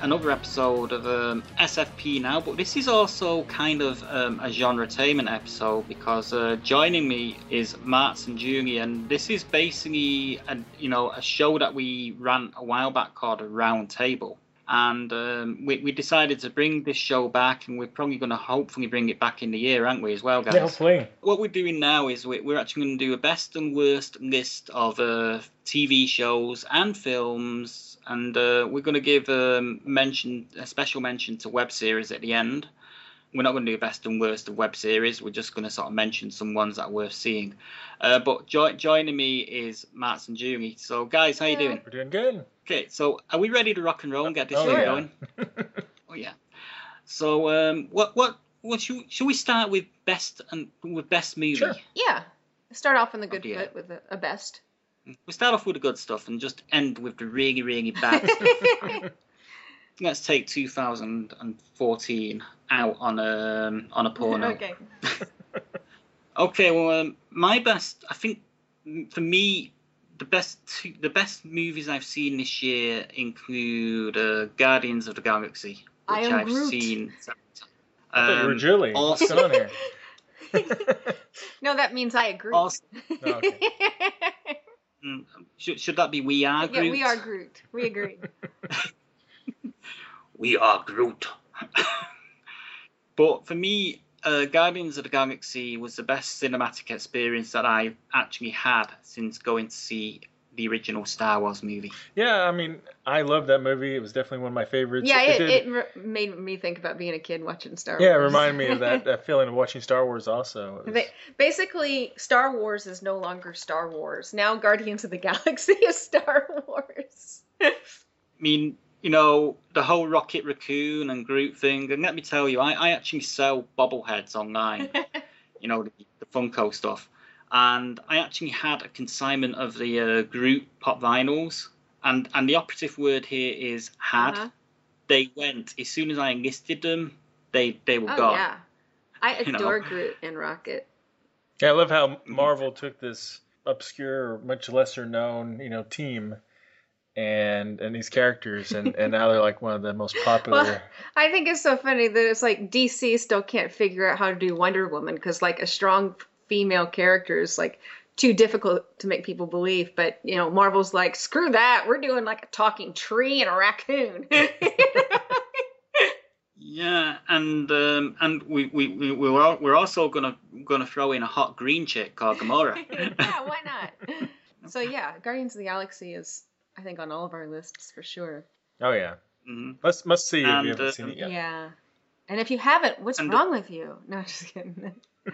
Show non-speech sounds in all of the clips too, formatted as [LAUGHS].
another episode of um, SFP now, but this is also kind of um, a genre-tainment episode because uh, joining me is Martin and Jr. and this is basically a, you know a show that we ran a while back called a Round Table, and um, we, we decided to bring this show back, and we're probably going to hopefully bring it back in the year, aren't we, as well, guys? Yeah, hopefully. What we're doing now is we- we're actually going to do a best and worst list of uh, TV shows and films, and uh, we're going to give um, mention a special mention to web series at the end. We're not going to do best and worst of web series. We're just going to sort of mention some ones that are worth seeing. Uh, but jo- joining me is Matt and Jumi. So, guys, how you doing? We're doing good. Okay, so are we ready to rock and roll and get this Oh, thing yeah. going? [LAUGHS] Oh yeah. So um, what what what should, should we start with best and with best movie? Sure. Yeah. Start off on the good Oh, foot with a, a best. We start off with the good stuff and just end with the really really bad. [LAUGHS] Stuff. Let's take 2014 out on a on a porno. [LAUGHS] okay. [LAUGHS] Okay, well, um, my best, I think, for me, the best two, the best movies I've seen this year include uh, Guardians of the Galaxy, I which am I've Groot. seen. several times. I thought you were Um, Julie. also- What's on here? No, that means I agree. also- Oh, okay. Should, should that be We Are yeah, we are Groot. We agree. [LAUGHS] We are Groot. but for me, uh, Guardians of the Galaxy was the best cinematic experience that I've actually had since going to see the original Star Wars movie. yeah, I mean, I love that movie. It was definitely one of my favorites. yeah, it, did- it re- made me think about being a kid watching Star Wars. yeah, it reminded me of that, [LAUGHS] that feeling of watching Star Wars also. Was- Basically, Star Wars is no longer Star Wars. Now, Guardians of the [LAUGHS] Galaxy is Star Wars. I mean, you know, the whole Rocket Raccoon and Groot thing, and let me tell you, I, I actually sell bobbleheads online, [LAUGHS] you know, the, the Funko stuff. And I actually had a consignment of the uh, Groot pop vinyls, and, and the operative word here is had. Uh-huh. They went, as soon as I enlisted them, they, they were Oh gone. yeah, I [LAUGHS] You know. adore Groot and Rocket. yeah, I love how Marvel took this obscure, much lesser known, you know, team and and these characters and, and now they're like one of the most [LAUGHS] popular. Well, I think it's so funny that it's like DC still can't figure out how to do Wonder Woman because like a strong female characters like too difficult to make people believe. But you know, Marvel's like, screw that, we're doing like a talking tree and a raccoon. [LAUGHS] Yeah, and um, and we we we we're al- we're also gonna gonna throw in a hot green chick called Gamora. [LAUGHS] yeah, why not? So yeah, Guardians of the Galaxy is I think on all of our lists for sure. oh yeah, Mhm. must must see if And, you haven't uh, seen it yet. Yeah. And if you haven't, what's And- wrong with you? No, just kidding. [LAUGHS]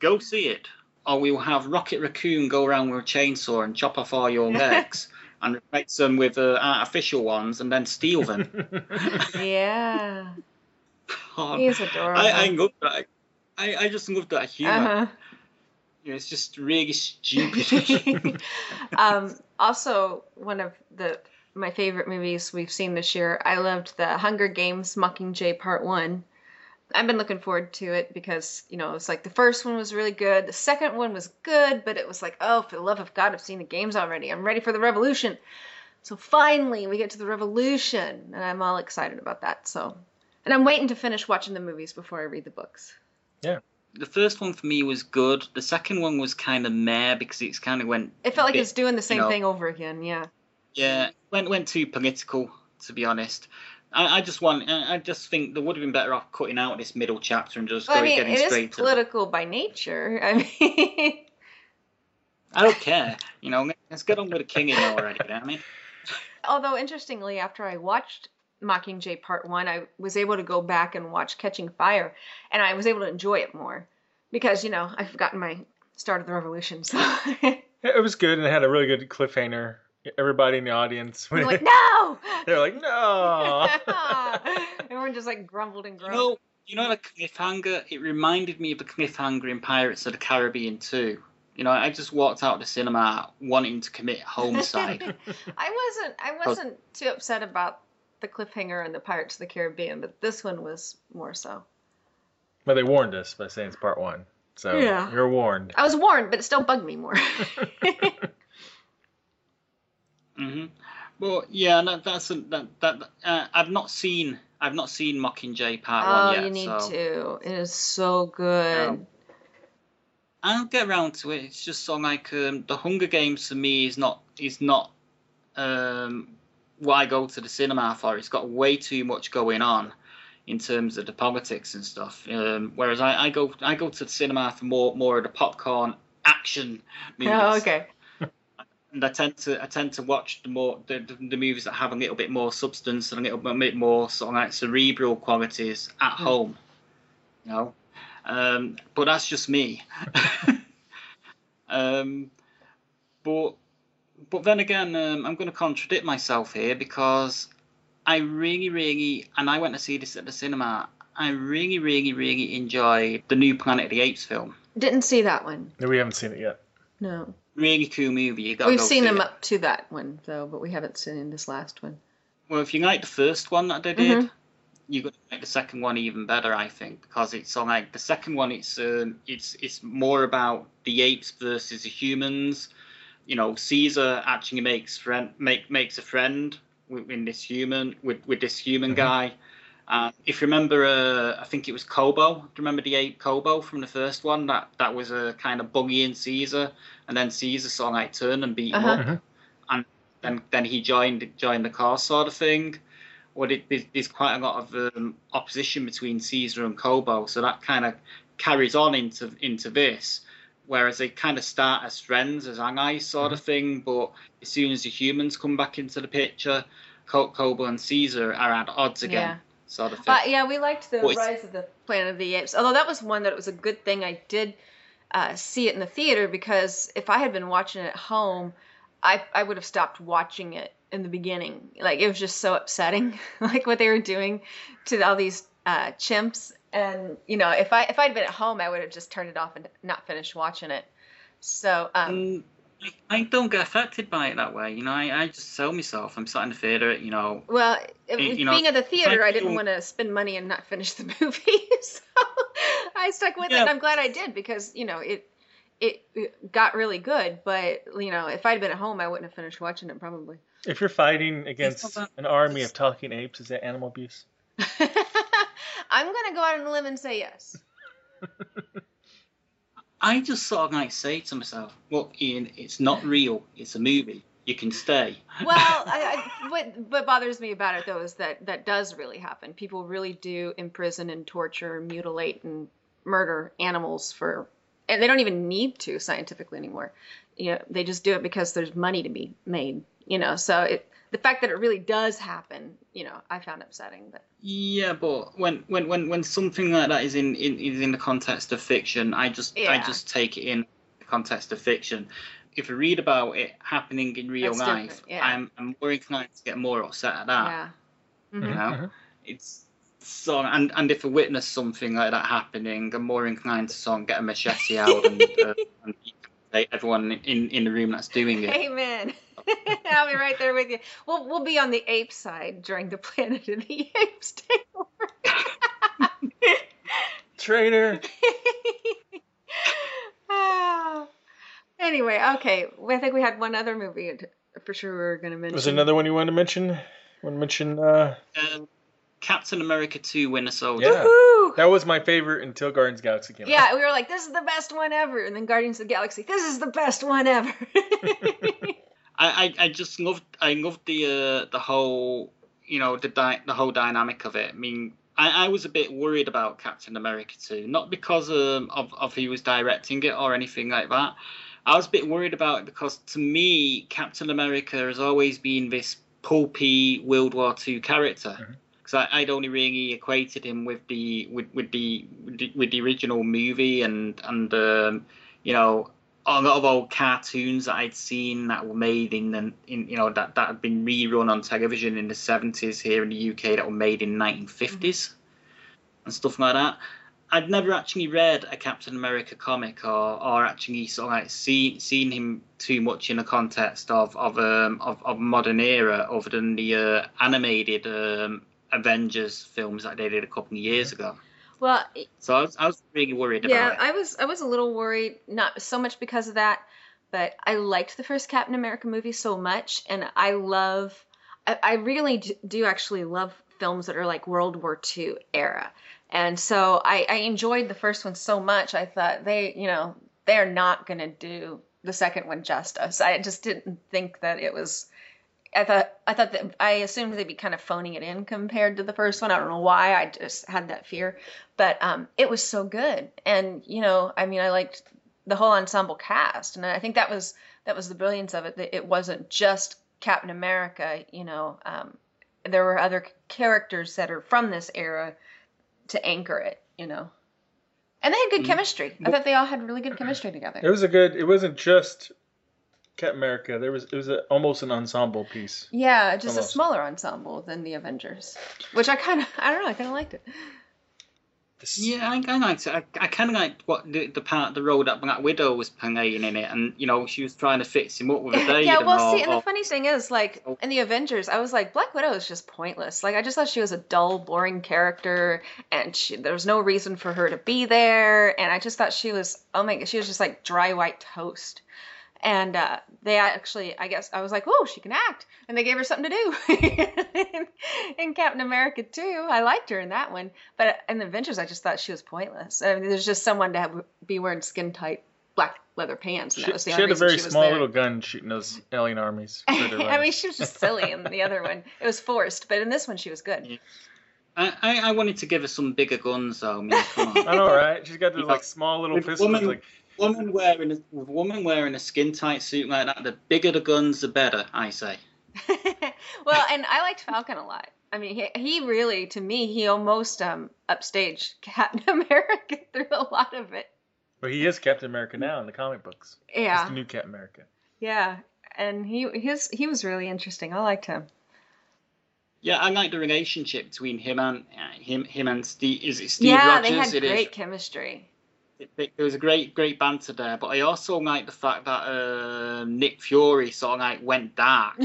Go see it, or we will have Rocket Raccoon go around with a chainsaw and chop off all your legs [LAUGHS] and replace them with uh, artificial ones and then steal them. [LAUGHS] yeah. Oh, [LAUGHS] He's adorable. I I love that. I, I just love that humor. uh-huh. You know, it's just really stupid. um, also, one of the my favorite movies we've seen this year. I loved the Hunger Games Mockingjay Part One. I've been looking forward to it because you know it's like the first one was really good, the second one was good, but it was like, oh, for the love of God, I've seen the games already. I'm ready for the revolution. So finally, we get to the revolution, and I'm all excited about that. So, and I'm waiting to finish watching the movies before I read the books. Yeah. The first one for me was good. The second one was kind of meh because it's kind of went. It felt like bit- it's doing the same know. thing over again. Yeah. Yeah, went went too political to be honest. I, I just want. I I just think they would have been better off cutting out this middle chapter and just Well, I going mean, getting it is straight to. Well, it is political by nature. I mean, I don't care. You know, let's get on with the king in already. You know what I mean? [LAUGHS] although interestingly, after I watched Mockingjay Part One, I was able to go back and watch Catching Fire, and I was able to enjoy it more because you know I've forgotten my start of the revolution. So [LAUGHS] it was good and it had a really good cliffhanger. Everybody in the audience, I'm like, no. [LAUGHS] they're like, no. [LAUGHS] Everyone just like grumbled and You grumbled. know, you know the cliffhanger. It reminded me of the cliffhanger in Pirates of the Caribbean 2, You know, I just walked out of the cinema wanting to commit homicide. [LAUGHS] I wasn't. I wasn't too upset about the cliffhanger and the Pirates of the Caribbean, but this one was more so. But they warned us by saying it's part one, so Yeah. you're warned. I was warned, but it still bugged me more. Hmm Well, yeah, that, that's a, that that uh, I've not seen I've not seen Mockingjay Part oh, One yet. Oh, you need so to. It is so good. Um, I'll get around to it. It's just so like um, the Hunger Games for me is not is not um, what I go to the cinema for. It's got way too much going on in terms of the politics and stuff. Um, whereas I, I go I go to the cinema for more more of the popcorn action [LAUGHS] movies. Oh, okay. And I tend to I tend to watch the more the, the, the movies that have a little bit more substance and a little bit more sort of like cerebral qualities at Hmm. home. You know, um, but that's just me. [LAUGHS] um, but but then again, um, I'm going to contradict myself here because I really, really, and I went to see this at the cinema. I really, really, really enjoyed the new Planet of the Apes film. Didn't see that one. No, we haven't seen it yet. No. Really cool movie. You got. We've go seen them it. up to that one though, but we haven't seen this last one. Well, if you like the first one that they did, Mhm. you're going to make the second one even better, I think, because it's so like the second one. It's um, it's it's more about the apes versus the humans. You know, Caesar actually makes friend make makes a friend with, in this human with with this human Mhm. guy. Uh, if you remember, uh, I think it was Koba. Do you remember the ape Koba from the first one? That that was a kind of bullying Caesar, and then Caesar sort of like turned and beat him Uh-huh. up Mhm. then then he joined joined the cause sort of thing. Well, it, there's, there's quite a lot of um, opposition between Caesar and Koba, so that kind of carries on into into this. Whereas they kind of start as friends, as allies, sort of thing. But as soon as the humans come back into the picture, Ko- Koba and Caesar are at odds again, Yeah. Sort of thing. But yeah, we liked the Well, Rise of the Planet of the Apes. Although that was one that it was a good thing I did uh, see it in the theater because if I had been watching it at home, I I would have stopped watching it in the beginning. Like it was just so upsetting, [LAUGHS] like what they were doing to all these uh, chimps. And you know, if I if I'd been at home, I would have just turned it off and not finished watching it. So um, Mm, I- I don't get affected by it that way. You know, I, I just sell myself. I'm sat in the theater, you know, Well, if, You if know, being at the theater, I I didn't want to spend money and not finish the [LAUGHS] movie, so I stuck with it, and I'm glad I did because you know it, it it got really good. But you know, if I'd been at home, I wouldn't have finished watching it probably. If you're fighting against an army of talking apes, is that animal abuse? [LAUGHS] I'm gonna go out on a limb and say yes. [LAUGHS] I just sort of like say to myself, "Well, Ian, it's not real. It's a movie. You can stay." [LAUGHS] Well, I, I, what what bothers me about it though is that that does really happen. People really do imprison and torture, mutilate and murder animals for, and they don't even need to scientifically anymore. You know, they just do it because there's money to be made. You know, so it the fact that it really does happen, you know, I found upsetting. But Yeah, but when when when when something like that is in, in is in the context of fiction, I just I just take it in the context of fiction. If you read about it happening in real That's life, yeah. I'm I'm more inclined to get more upset at that. yeah, You Mhm. know, Mhm. it's so and and if I witness something like that happening, I'm more inclined to sort of get a machete out and, uh, [LAUGHS] and say everyone in in the room that's doing it. Amen. [LAUGHS] I'll be right there with you. We'll we'll be on the ape side during the Planet of the Apes table. [LAUGHS] Traitor. Ah. [LAUGHS] anyway, okay. I think we had one other movie for sure we were going to mention. Was there another one you wanted to mention? Want to mention? Uh, Um, Captain America 2 Winter Soldier. Yeah. Woohoo! that was my favorite until Guardians of the Galaxy came out. Yeah, we were like, this is the best one ever. And then Guardians of the Galaxy, this is the best one ever. I, I, I just loved I loved the uh, the whole you know the di- the whole dynamic of it. I mean, I, I was a bit worried about Captain America too, not because um, of of who was directing it or anything like that. I was a bit worried about it because to me, Captain America has always been this pulpy World War II character. Mhm. Because I'd only really equated him with the with, with the with the original movie and and um, you know a lot of old cartoons that I'd seen that were made in the in you know that that had been rerun on television in the seventies here in the UK that were made in nineteen fifties and stuff like that. I'd never actually read a Captain America comic or, or actually sort of like seen seen him too much in the context of of um of, of modern era other than the uh, animated um, Avengers films that they did a couple of years ago. Well, So I was, I was really worried yeah, about it. I was I was a little worried, not so much because of that, but I liked the first Captain America movie so much, and I love, I, I really do actually love films that are like World War II era, and so I, I enjoyed the first one so much. I thought they, you know, they're not gonna do the second one justice. I just didn't think that it was. I thought I thought that I assumed they'd be kind of phoning it in compared to the first one. I don't know why. I just had that fear, but um, it was so good. And you know, I mean, I liked the whole ensemble cast, and I think that was that was the brilliance of it. That it wasn't just Captain America. You know, um, there were other characters that are from this era to anchor it. You know, and they had good chemistry. I thought they all had really good chemistry together. It was a good. It wasn't just Captain America. There was it was a, almost an ensemble piece. Yeah, just a smaller ensemble than the Avengers, which I kind of I don't know. I kind of liked it. Yeah, I, I liked it. I, I kind of liked what the, the part the role that Black Widow was playing in it, and you know she was trying to fix him up with a [LAUGHS] date. yeah, and well, all, see, and the all- funny thing is, like Oh. in the Avengers, I was like, Black Widow is just pointless. Like, I just thought she was a dull, boring character, and she, there was no reason for her to be there. And I just thought she was, oh my, god, she was just like dry white toast. And uh, they actually, I guess, I was like, oh, she can act, and they gave her something to do. [LAUGHS] in, in Captain America too, I liked her in that one, but in the Avengers, I just thought she was pointless. I mean, there's just someone to have, be wearing skin tight black leather pants, and She, that was the she only had a reason very she was small there. little gun shooting those alien armies. [LAUGHS] I mean, she was just silly in the other one. [LAUGHS] It was forced, but in this one, she was good. Yeah. I, I, I wanted to give her some bigger guns, though. I mean, come on. I know, right? She's got those like small little With pistols. woman- Like woman wearing a woman wearing a skin tight suit like that, the bigger the guns, the better. I say. [LAUGHS] well, and I liked Falcon a lot. I mean, he, he really, to me, he almost um upstaged [LAUGHS] Captain America through a lot of it. But he is Captain America now in the comic books. He's Yeah, the new Captain America. yeah, and he his he was really interesting. I liked him. Yeah, I like the relationship between him and uh, him him and Steve. Is it Steve yeah, Rogers? they had It is. great chemistry. It, it- there was a great great banter there, but I also like the fact that uh, Nick Fury sort of like went dark. [LAUGHS]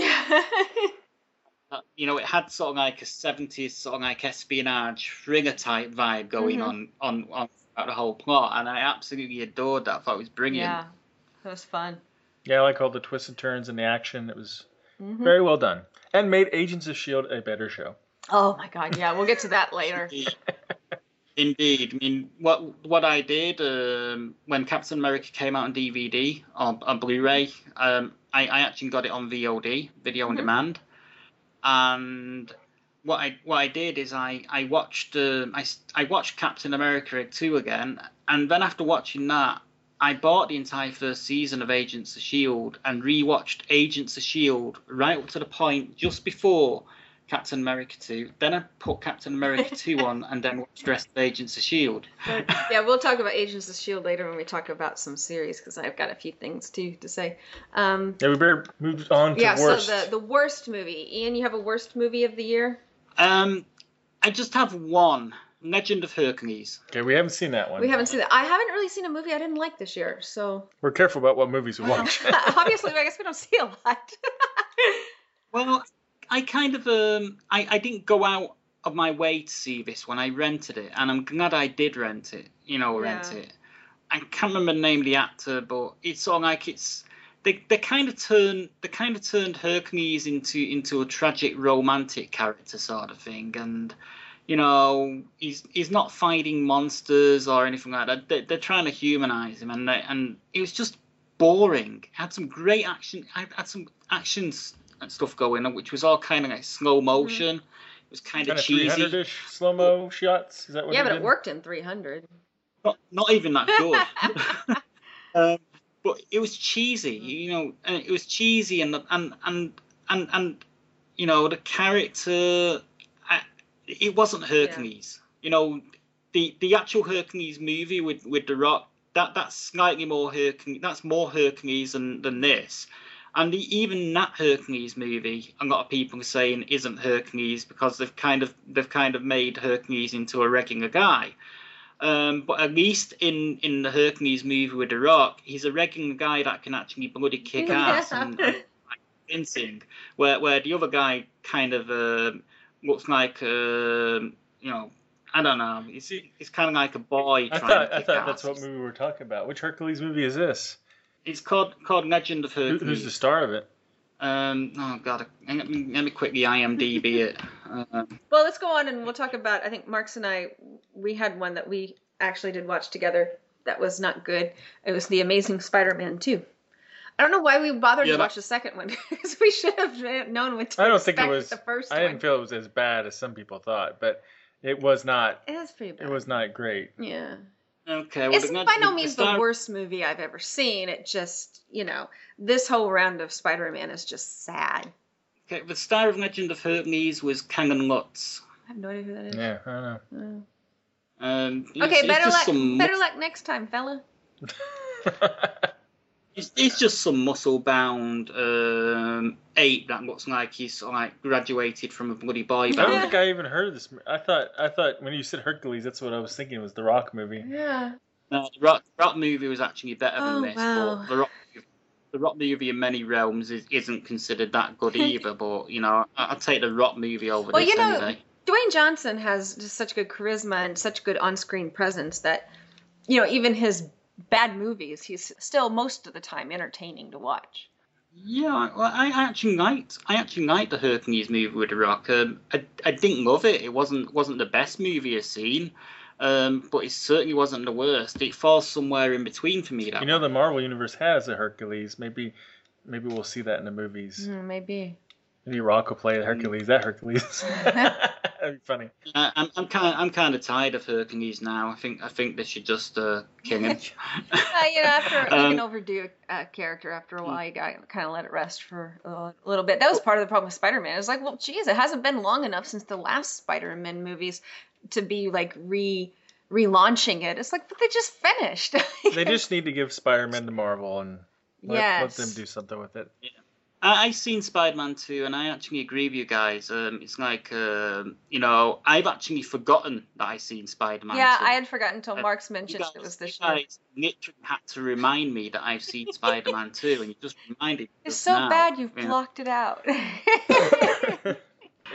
Uh, you know, it had sort of like a seventies sort of like espionage thriller type vibe going Mhm. on on on throughout the whole plot, and I absolutely adored that. I thought it was brilliant. yeah, that was fun. Yeah, I like all the twists and turns and the action. It was hmm very well done, and made Agents of Shield a better show. Oh my god, yeah, we'll get to that later. [LAUGHS] Indeed. I mean, what what I did um, when Captain America came out on DVD or on Blu-ray, um, I, I actually got it on VOD, video on Mhm. demand, and what I what I did is I I watched um I I watched Captain America two again, and then after watching that. I bought the entire first season of Agents of Shield and rewatched Agents of Shield right up to the point just before Captain America 2. Then I put Captain America 2 [LAUGHS] on and then watched the rest of Agents of S.H.I.E.L.D. yeah, we'll talk about Agents of Shield later when we talk about some series because I've got a few things too to say. Um, Yeah, we better move on to yeah, worst. so the the worst movie. Ian, you have a worst movie of the year? Um, I just have one Legend of Hercules. okay, we haven't seen that one. We haven't seen that. I haven't really seen a movie I didn't like this year, so We're careful about what movies we watch. [LAUGHS] obviously I guess we don't see a lot. [LAUGHS] Well, I kind of um, I, I didn't go out of my way to see this when I rented it, and I'm glad I did rent it. You know, rent Yeah. it. I can't remember the name of the actor, but it's sort of like it's they they kind of turned they kind of turned Hercules into into a tragic romantic character sort of thing, and you know he's he's not fighting monsters or anything like that. They, they're trying to humanize him, and they, and it was just boring. It had some great action. I had some actions and stuff going on, which was all kind of like slow motion. It was kind, kind of of 300 cheesy. ish slow mo shots. Is that what yeah, but did? it worked in 300. Not, not even that good. [LAUGHS] [LAUGHS] um, but it was cheesy, you know, and it was cheesy, and and and and and you know the character, I, it wasn't Hercules. You know, the the actual Hercules movie with with the Rock, that that's slightly more Hercules. That's more Hercules than than this. And the, even that Hercules movie, a lot of people are saying isn't Hercules because they've kind of they've kind of made Hercules into a regular guy. Um, but at least in, in the Hercules movie with The Rock, he's a regular guy that can actually bloody kick ass and, and convincing. Where where the other guy kind of um looks like um you know I don't know. He's he's kind of like a boy I trying thought to I kick thought that's what movie we were talking about. Which Hercules movie is this? It's called called Legend of Who, Hercules. who's the star of it? Um, oh god, let me, let me quickly IMDb it. Um, Well, let's go on and we'll talk about. I think Marks and I, we had one that we actually did watch together that was not good. It was The Amazing Spider-Man 2. I don't know why we bothered Yeah, to watch the second one [LAUGHS] because we should have known what to I don't think it was. the first I didn't feel it was as bad as some people thought, but it was not. it was pretty bad. It was not great. Yeah. Okay, well, It's the- by no means star- the worst movie I've ever seen. It just, you know, this whole round of Spider-Man is just sad. Okay, the star of Legend of Hercules was Kellan Lutz. I have no idea who that is. Yeah, I don't know. Oh. Um, Okay, it's better just luck. some Better luck next time, fella. [LAUGHS] It's, it's just some muscle-bound um, ape that looks like he's like graduated from a bloody boy I don't think I even heard of this. I thought I thought when you said Hercules, that's what I was thinking was the Rock movie. Yeah. No, the Rock, Rock movie was actually better Oh, than this, wow. but the Rock, the Rock movie in many realms is, isn't considered that good [LAUGHS] either. but you know, I, I'd take the Rock movie over Well, this you know, anyway. Dwayne Johnson has just such good charisma and such good on-screen presence that, you know, even his bad movies, he's still most of the time entertaining to watch. Yeah, well, I actually liked I actually liked the Hercules movie with The Rock. Um, I, I didn't love it. It wasn't wasn't the best movie I've seen, um, but it certainly wasn't the worst. It falls somewhere in between for me. That You know, the Marvel universe has a Hercules. Maybe, maybe we'll see that in the movies. Hmm, maybe. Maybe Rock will play Hercules. That Hercules. [LAUGHS] [LAUGHS] That'd be funny. I, I'm I'm kind I'm kind of tired of Hercules now. I think I think they should just uh, kill him. [LAUGHS] [LAUGHS] Uh, you know, after you Um, can overdo a character after a while, you got kind of let it rest for a little bit. That was part of the problem with Spider-Man. It was like, well, geez, it hasn't been long enough since the last Spider-Man movies to be like re relaunching it. It's like, but they just finished. They [LAUGHS] just need to give Spider-Man to Marvel and let, let them do something with it. I, I've seen Spider-Man 2, and I actually agree with you guys. Um, it's like, um, you know, I've actually forgotten that I've seen Spider-Man yeah, 2. I had forgotten until Uh, Mark's mentioned guys, it was this you year. guys literally had to remind me that I've seen Spider-Man 2, and you just reminded me. It's so now. bad you've Yeah. blocked it out. [LAUGHS]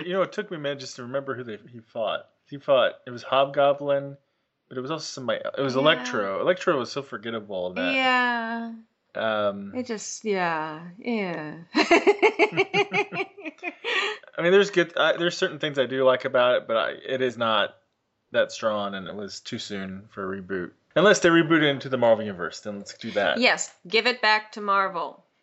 You know, it took me a minute just to remember who they, he fought. He fought. It was Hobgoblin, but it was also somebody. It was Yeah. Electro. Electro was so forgettable that. yeah, Um, it just yeah, yeah. [LAUGHS] I mean, there's good. I, there's certain things I do like about it, but I, it is not that strong, and it was too soon for a reboot. Unless they reboot it into the Marvel universe, then let's do that. yes, give it back to Marvel. [LAUGHS]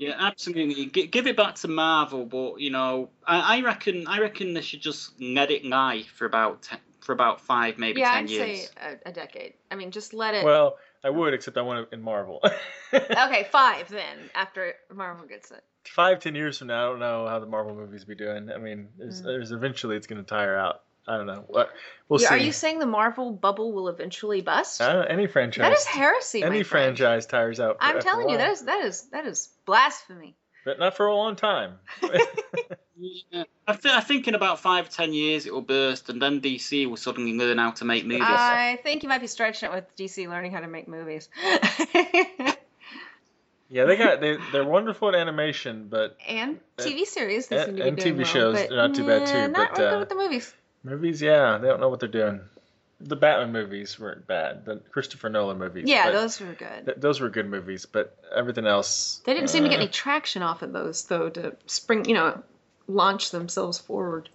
Yeah, absolutely. G- give it back to Marvel, but you know, I, I reckon I reckon they should just let it lie for about ten, for about five, maybe yeah, ten I'd years. say a, a decade. I mean, just let it. Well, I would, except I want it in Marvel. [LAUGHS] okay, five then after Marvel gets it. Five, ten years from now, I don't know how the Marvel movies be doing. I mean, Mm. there's, there's eventually it's going to tire out. I don't know. What we'll Yeah, see. Are you saying the Marvel bubble will eventually bust? Know, any franchise. that is heresy. any franchise tires out. I'm telling you, that is that is that is blasphemy. but not for a long time. [LAUGHS] [LAUGHS] Yeah. I th- I think in about five, ten years it will burst, and then DC will suddenly learn how to make movies. I think you might be stretching it with DC learning how to make movies. [LAUGHS] yeah, they got they they're wonderful at animation, but and TV series they and- seem to be and doing TV well, shows, but they're not too bad, too, Not but, real uh, good with the movies. movies, yeah, they don't know what they're doing. The Batman movies weren't bad. The Christopher Nolan movies, Yeah, those were good. th- those were good movies, but everything else. They didn't seem to get uh, any traction off of those though to spring, you know, launch themselves forward.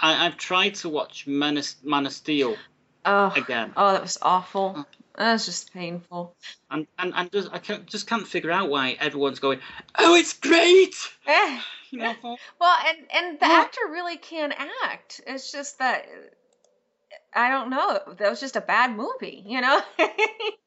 I, I've tried to watch Man of, Man of Steel Oh, again, oh, that was awful. That was just painful. and and, and just, I can't, just can't figure out why everyone's going, "Oh, it's great!" Eh. You know, Well, and and the Yeah. actor really can act. It's just that I don't know. That was just a bad movie, you know. [LAUGHS]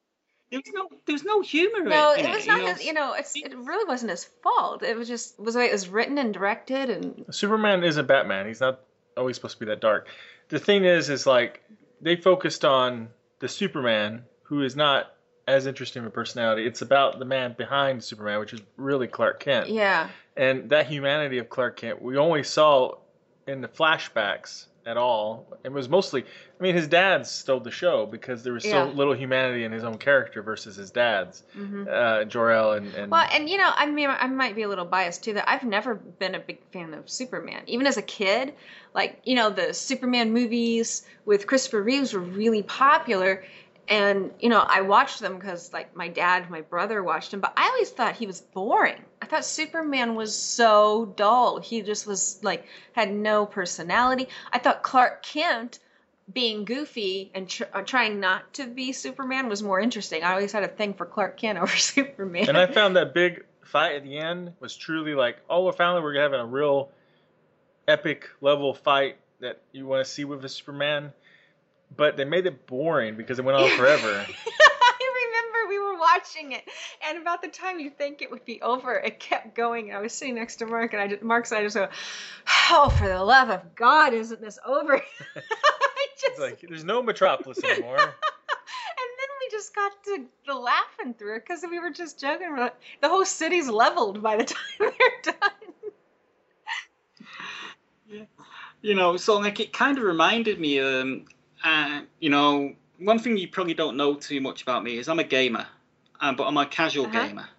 there was no there was no humor no, in it it. was you not know. his. You know, it's it really wasn't his fault. It was just was the way it was written and directed, and Superman isn't Batman. He's not always supposed to be that dark. The thing is, is like they focused on the Superman who is not as interesting of a personality. It's about the man behind Superman, which is really Clark Kent. yeah, And that humanity of Clark Kent, we only saw in the flashbacks at all. It was mostly, I mean, his dad's stole the show because there was so Yeah. little humanity in his own character versus his dad's, Mhm. uh, Jor-El and, and Well, and you know, I mean, I might be a little biased too. That I've never been a big fan of Superman, even as a kid. Like, you know, the Superman movies with Christopher Reeves were really popular, and you know, I watched them because like my dad, my brother watched them. But I always thought he was boring. I thought Superman was so dull. He just was like had no personality. I thought Clark Kent being goofy and tr- uh, trying not to be Superman was more interesting. I always had a thing for Clark Kent [LAUGHS] over Superman. and I found that big fight at the end was truly like, oh, we're finally we're having a real epic level fight that you want to see with a Superman, but they made it boring because it went on forever. [LAUGHS] I remember we were watching it, and about the time you think it would be over, it kept going. I was sitting next to Mark, and I just, Mark and I just go, "Oh, for the love of God, isn't this over?" [LAUGHS] I just, It's like there's no Metropolis anymore. [LAUGHS] and then we just got to, to laughing through it because we were just joking. We're like, the whole city's leveled by the time they're done. You know, so like it kind of reminded me, um, uh, you know, one thing you probably don't know too much about me is I'm a gamer, uh, but I'm a casual Uh-huh. gamer.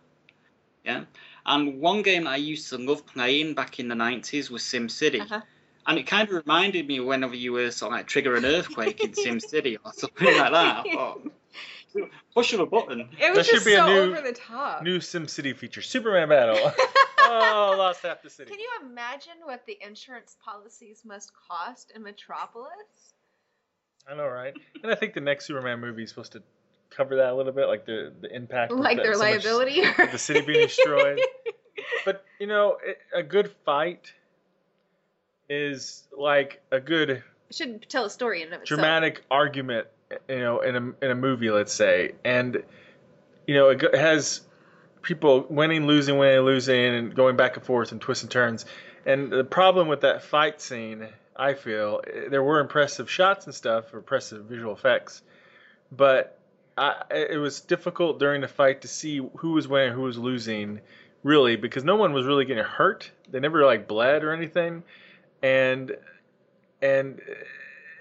Yeah. And one game that I used to love playing back in the 90s was SimCity. Uh-huh. And it kind of reminded me whenever you were sort of like trigger an earthquake in [LAUGHS] SimCity or something like that. I thought, push of a button. It That was should just be a so new- over the top. New SimCity feature: Superman battle. [LAUGHS] oh, lost half the city. Can you imagine what the insurance policies must cost in Metropolis? I know, right? And I think the next Superman movie is supposed to cover that a little bit, like the the impact, of Like their so much- liability? [LAUGHS] the city being destroyed. [LAUGHS] but you know, a good fight is like a good should tell a story in of itself. dramatic argument, you know, in a in a movie, let's say, and you know, it has people winning, losing, winning, losing, and going back and forth and twists and turns. And the problem with that fight scene, I feel, eh, there were impressive shots and stuff, impressive visual effects, but I, it was difficult during the fight to see who was winning, who was losing, really, because no one was really getting hurt. They never like bled or anything, and and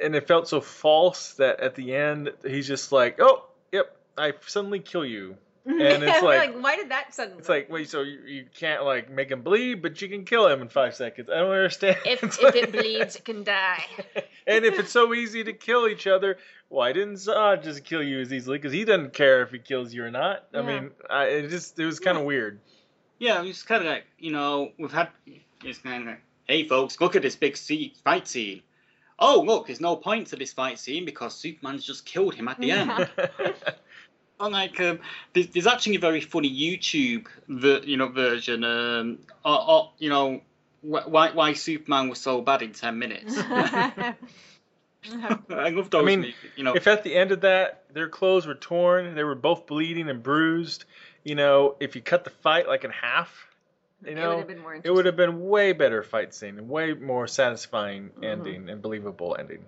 and it felt so false that at the end he's just like, oh, yep, I suddenly kill you. And it's [LAUGHS] We're like- why did that suddenly? It's like, wait, so you, you can't like make him bleed, but you can kill him in five seconds. I don't understand. if It's [LAUGHS] if it bleeds, it can die. [LAUGHS] and if it's so easy to kill each other, why didn't Zod just kill you as easily? Because he doesn't care if he kills you or not. I mean, I, it just it was kind of weird. Yeah, it's kind of like, you know, we've had, it's kind of like, hey folks, look at this big sea, fight scene. Oh, look, there's no point to this fight scene because Superman's just killed him at the end. Unlike, um, there's, there's actually a very funny YouTube, ver, you know, version, um, or, or, you know, why why Superman was so bad in ten minutes. [LAUGHS] I love those. I mean, videos, you know, if at the end of that their clothes were torn, they were both bleeding and bruised, you know, if you cut the fight like in half, you it know, would have been it would have been way better fight scene and way more satisfying Mm-hmm. ending and believable ending.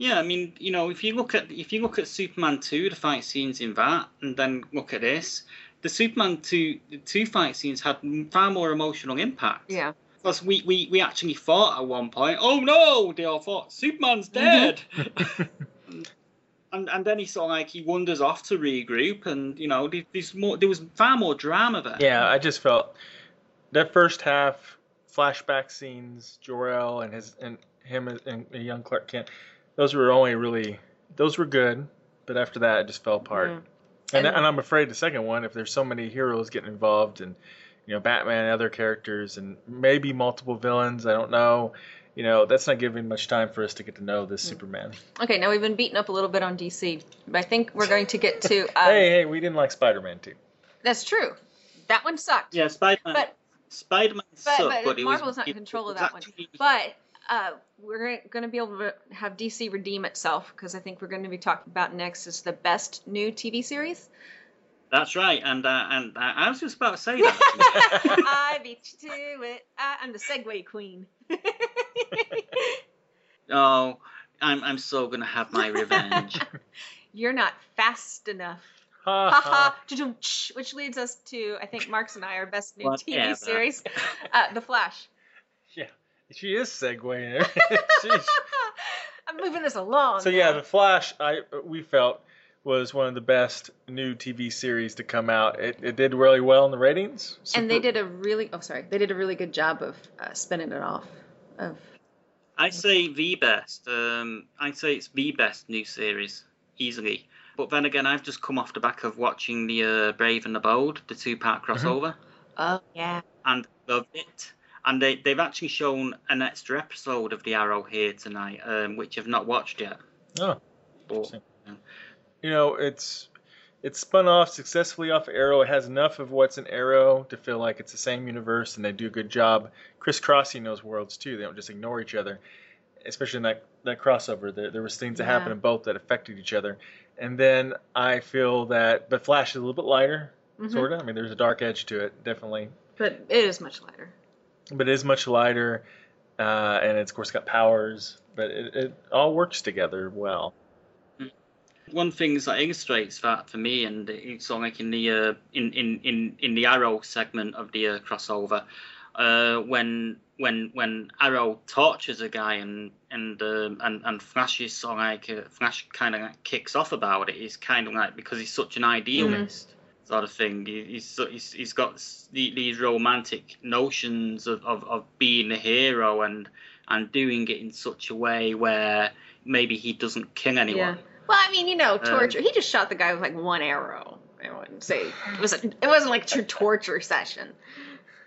Yeah, I mean, you know, if you look at if you look at Superman two, the fight scenes in that, and then look at this, the Superman two the two fight scenes had far more emotional impact. Yeah. Because we, we, we actually thought at one point, oh no, they all thought Superman's mm-hmm. dead. [LAUGHS] and and then he sort of like he wanders off to regroup, and you know, there- there's more there was far more drama there. Yeah, I just felt that first half flashback scenes, Jor-El and his and him and, and young Clark Kent, those were only really those were good, but after that it just fell apart. Mhm. And, And- and I'm afraid the second one, if there's so many heroes getting involved and you know Batman and other characters and maybe multiple villains, I don't know. You know, that's not giving much time for us to get to know this Superman. Okay, now we've been beaten up a little bit on DC, but I think we're going to get to. Um, [LAUGHS] hey, hey, we didn't like Spider-Man too. That's true. That one sucked. Yeah, Spider-Man. But- Spider-Man But, sucked, but, but, it Marvel was is not in control of that one. But uh, we're going to be able to have DC redeem itself because I think we're going to be talking about next is the best new TV series. That's right, and uh, and uh, I was just about to say [LAUGHS] that. I beat you to it. I, I'm the Segue Queen. [LAUGHS] oh, I'm I'm so gonna have my revenge. [LAUGHS] You're not fast enough. Ha Ha ha. ha. Cha-chum-tsh. Which leads us to I think Mark's and I our best new TV series, uh, The Flash. Yeah, she is segueing. [LAUGHS] [LAUGHS] I'm moving this along. So yeah, the Flash, I we felt was one of the best new TV series to come out. It, it did really well in the ratings. and they did a really oh sorry they did a really good job of uh, spinning it off of I'd say the best. Um, I'd say it's the best new series easily. But then again, I've just come off the back of watching the uh, Brave and the Bold, the two-part crossover, oh yeah and loved it. And they they've actually shown an extra episode of the Arrow here tonight, um, which I've not watched yet. Oh, But Interesting. you know, it's it's spun off successfully off Arrow. It has enough of what's in Arrow to feel like it's the same universe, and they do a good job crisscrossing those worlds too. They don't just ignore each other, especially in that that crossover. There, there was things that happened in both that affected each other, and then I feel that, but Flash is a little bit lighter, Mhm. sort of. I mean, there's a dark edge to it, definitely, but it is much lighter but it is much lighter, uh, and it's of course got powers, but it, it all works together well. one thing that illustrates that for me, and it's sort of like in the uh, in, in, in, in the Arrow segment of the uh, crossover, uh, when when when Arrow tortures a guy and and um, and and Flash is sort of like uh, Flash kind of like kicks off about it. He's kind of like because he's such an idealist sort of thing. He, he's, he's he's got these romantic notions of, of, of being a hero and and doing it in such a way where maybe he doesn't kill anyone. yeah well i mean you know Um, torture he just shot the guy with like one arrow i wouldn't say it was it wasn't like a true torture session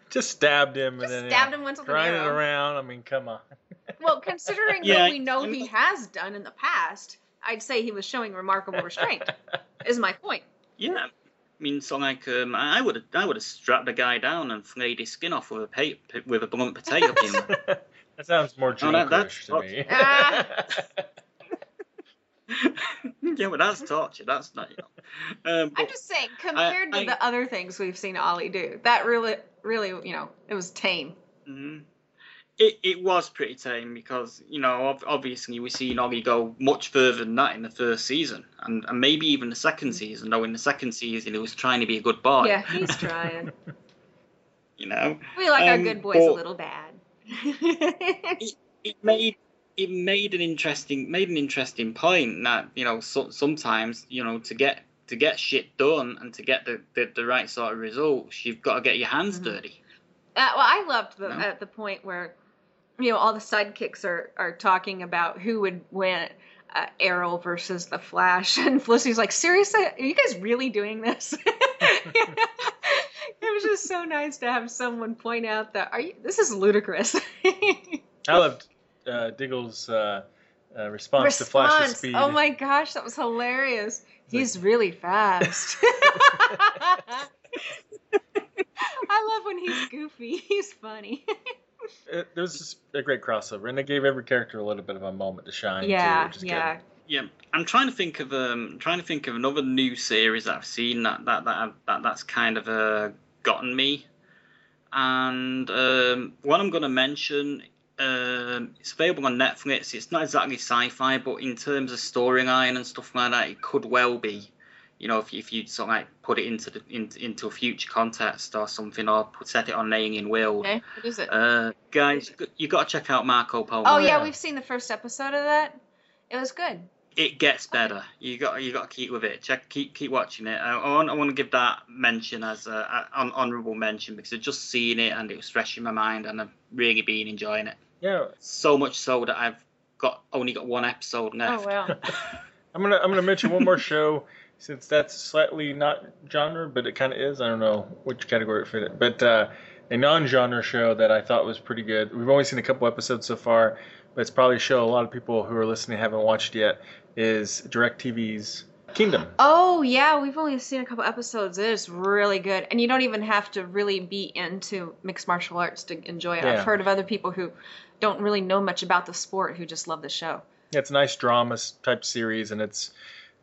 Just stabbed him Just and then stabbed yeah, him once with an grind it arrow. around. I mean, come on. [LAUGHS] well considering Yeah, what we know he has done in the past i'd say he was showing remarkable restraint is my point Yeah, I mean, so like um, I would have I would have strapped the guy down and flayed his skin off with a pa- with a blunt [LAUGHS] potato pin. that sounds more Oh, that- that's- to me. Ah. [LAUGHS] [LAUGHS] yeah, but that's torture. That's not. You know. um, I'm just saying, compared to I- the other things we've seen Ollie do, that really, really, you know, it was tame. mhm. It it was pretty tame because you know obviously we see Ollie go much further than that in the first season and, and maybe even the second season. Though in the second season he was trying to be a good boy. Yeah, [LAUGHS] he's trying. You know. we like our Um, good boys a little bad. it made it made an interesting made an interesting point that you know so, sometimes you know to get to get shit done and to get the, the, the right sort of results you've got to get your hands Mhm. dirty Uh, well, I loved the No. at the point where, you know, all the sidekicks are are talking about who would win. Uh, Arrow versus the Flash, [LAUGHS] and Felicity's like, "Seriously, are you guys really doing this?" [LAUGHS] it was just so nice to have someone point out that, "Are you? This is ludicrous." [LAUGHS] I loved uh, Diggle's uh, uh, response, to Flash's Response. speed. Oh my gosh, that was hilarious. He's really fast. I love when he's goofy. He's funny. It, it was just a great crossover, and it gave every character a little bit of a moment to shine. yeah, too, which is yeah. yeah i'm trying to think of um trying to think of another new series that i've seen that that that, that that's kind of uh, gotten me and um one i'm going to mention um, it's available on Netflix. It's not exactly sci-fi, but in terms of storyline and stuff like that, it could well be. You know, if you, if you sort of like put it into the in, into a future context or something, or put, set it on laying in will. Okay, what is it? Uh, guys, you got to check out Marco Polo. oh yeah, yeah. we've seen the first episode of that. It was good. it gets better. You got you got to keep with it. Check keep keep watching it. I, I want I want to give that mention as a, an honourable mention because I've just seen it and it was fresh in my mind and I've really been enjoying it. Yeah, So much so that I've got only got one episode left. Oh wow. [LAUGHS] I'm gonna I'm gonna mention one more show since that's slightly not genre, but it kind of is. I don't know which category it fit it, but uh, a non-genre show that I thought was pretty good. We've only seen a couple episodes so far, but it's probably a show a lot of people who are listening haven't watched yet. Is DirecTV's Kingdom. Oh yeah, we've only seen a couple episodes. It is really good, and you don't even have to really be into mixed martial arts to enjoy it. Yeah. I've heard of other people who don't really know much about the sport who just love the show. Yeah, it's a nice drama type series, and it's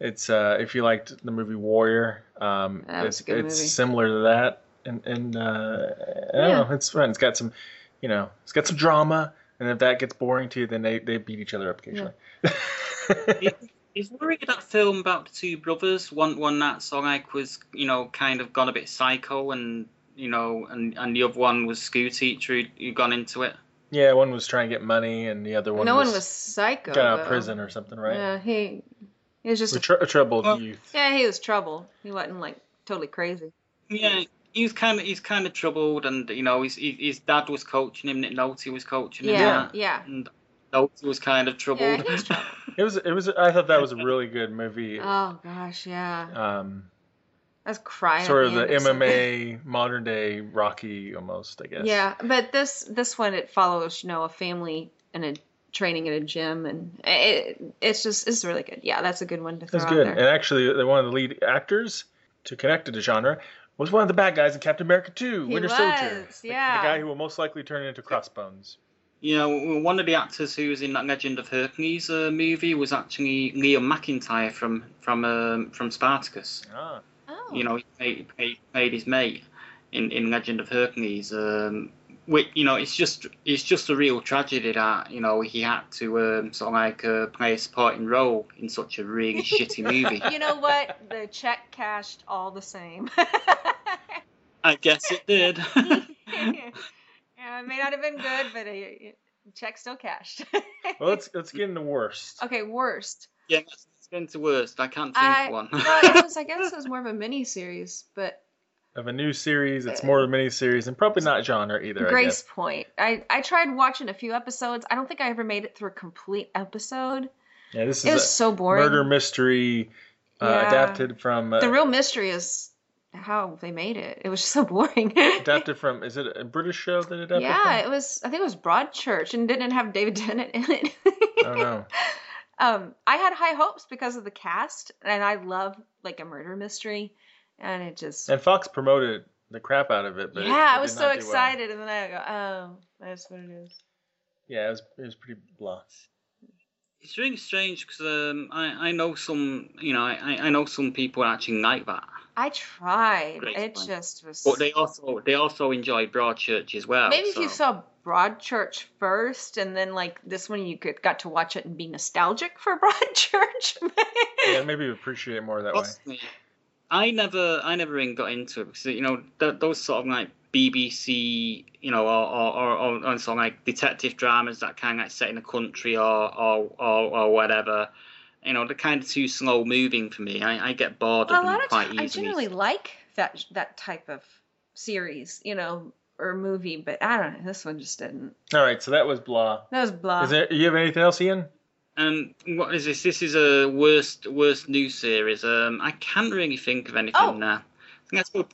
it's uh, if you liked the movie Warrior, um, it's a it's movie. similar to that, and and uh, I don't Yeah. know, it's fun. It's got some, you know, it's got some drama, and if that gets boring to you, then they, they beat each other up occasionally. [LAUGHS] Is Warrior that film about the two brothers? One one that song of like was you know kind of gone a bit psycho and you know and and the other one was school teacher who who gone into it. Yeah, one was trying to get money, and the other one no was, one was psycho. got out of though. prison or something, right? Yeah, he he was just A, a, tr- a troubled Well- youth. yeah, he was troubled. He wasn't like totally crazy. Yeah, he's kind of he's kind of troubled, and you know his his his dad was coaching him, Nick Nolte was coaching him, Yeah, and, yeah. and Nolte was kind of troubled. he was trouble. [LAUGHS] It was. It was. I thought that was a really good movie. [LAUGHS] Oh gosh, yeah. Um, I was crying. sort of the end. It's so good. MMA modern day Rocky almost, I guess. Yeah, but this this one it follows you know a family and a training at a gym and it, it's just it's really good. Yeah, that's a good one to throw That's out good. there. And actually, the, one of the lead actors to connect to the genre was one of the bad guys in Captain America 2, He Winter was, Soldier. The- yeah. The, guy who will most likely turn into Crossbones. You know, one of the actors who was in that Legend of Hercules uh, movie was actually Liam McIntyre from from um, from Spartacus. Ah. oh. You know, he played, played, played his mate in, in Legend of Hercules. Um, which you know, it's just it's just a real tragedy that you know he had to um, sort of like uh, play a supporting role in such a really shitty movie. [LAUGHS] you know what? The check cashed all the same. [LAUGHS] I guess it did. [LAUGHS] yeah, it may not have been good, but it, check still cashed. Well, let's let's get into worst. okay, worst. yeah, let's get into worst. I can't think I of one. well, it was I guess it was more of a mini series, but Of a new series, it's more of a mini series, and probably not genre either. Grace guess. Point. I I tried watching a few episodes. I don't think I ever made it through a complete episode. Yeah, this It is was a so boring. murder mystery uh, Yeah. adapted from uh, The real mystery is how they made it. It was just [LAUGHS] so boring. adapted from. Is it a British show that it adapted? yeah, from? it was. I think it was Broadchurch, and didn't have David Tennant in it. I don't know. [LAUGHS] um, I had high hopes because of the cast, and I love like a murder mystery, and it just And Fox promoted the crap out of it, but yeah, it I was so not do well. excited, and then I go, oh, that's what it is. Yeah, it was it was pretty blah. It's really strange because um, I I know some you know I I know some people actually like that, I tried. Grace it Point. just was. but they also they also enjoy Broadchurch as well. Maybe if you so- saw Broadchurch first, and then like this one, you could got to watch it and be nostalgic for [LAUGHS] Broadchurch. Yeah, maybe you appreciate it more that way. Personally, I never, I never even got into it because you know th- those sort of like BBC, you know, or or, or, or, or sort of like detective dramas that kind of like set in a country or or, or or whatever. You know, they're kind of too slow moving for me. I, I get bored a of them lot of quite times, I easily. generally like that that type of series, you know, or movie, but I don't know. This one just didn't. All right, so that was blah. That was blah. Is there? You have anything else, Ian? And what is this? This is a worst worst new series. Um, I can't really think of anything Oh. now. Let's go.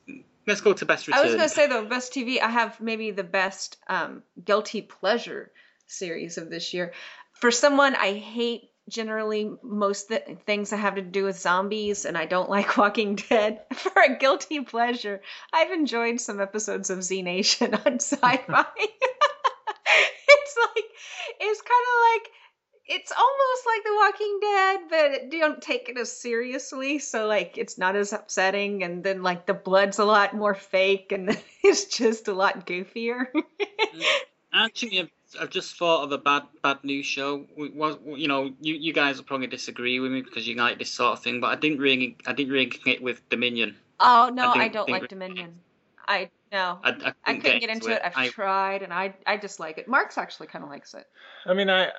Let's go to best I was gonna say though, best TV. I have maybe the best um, guilty pleasure series of this year. For someone, I hate generally most th- things that have to do with zombies, and I don't [LAUGHS] like Walking Dead. [LAUGHS] For a guilty pleasure, I've enjoyed some episodes of Z Nation [LAUGHS] on Sci-Fi. it's like it's kind of like it's almost like The Walking Dead, but don't take it as seriously, so like it's not as upsetting. And then like the blood's a lot more fake, and [LAUGHS] it's just a lot goofier. Mm. Actually, I've, I've just thought of a bad bad news show. We, was you know you, you guys will probably disagree with me because you like this sort of thing, but I didn't really I didn't really get with Dominion. oh no, I I, don't think- like Dominion. I no. I, I, couldn't, I couldn't get into it. I've I, tried, and I I dislike it. Mark's actually kind of likes it. I mean, I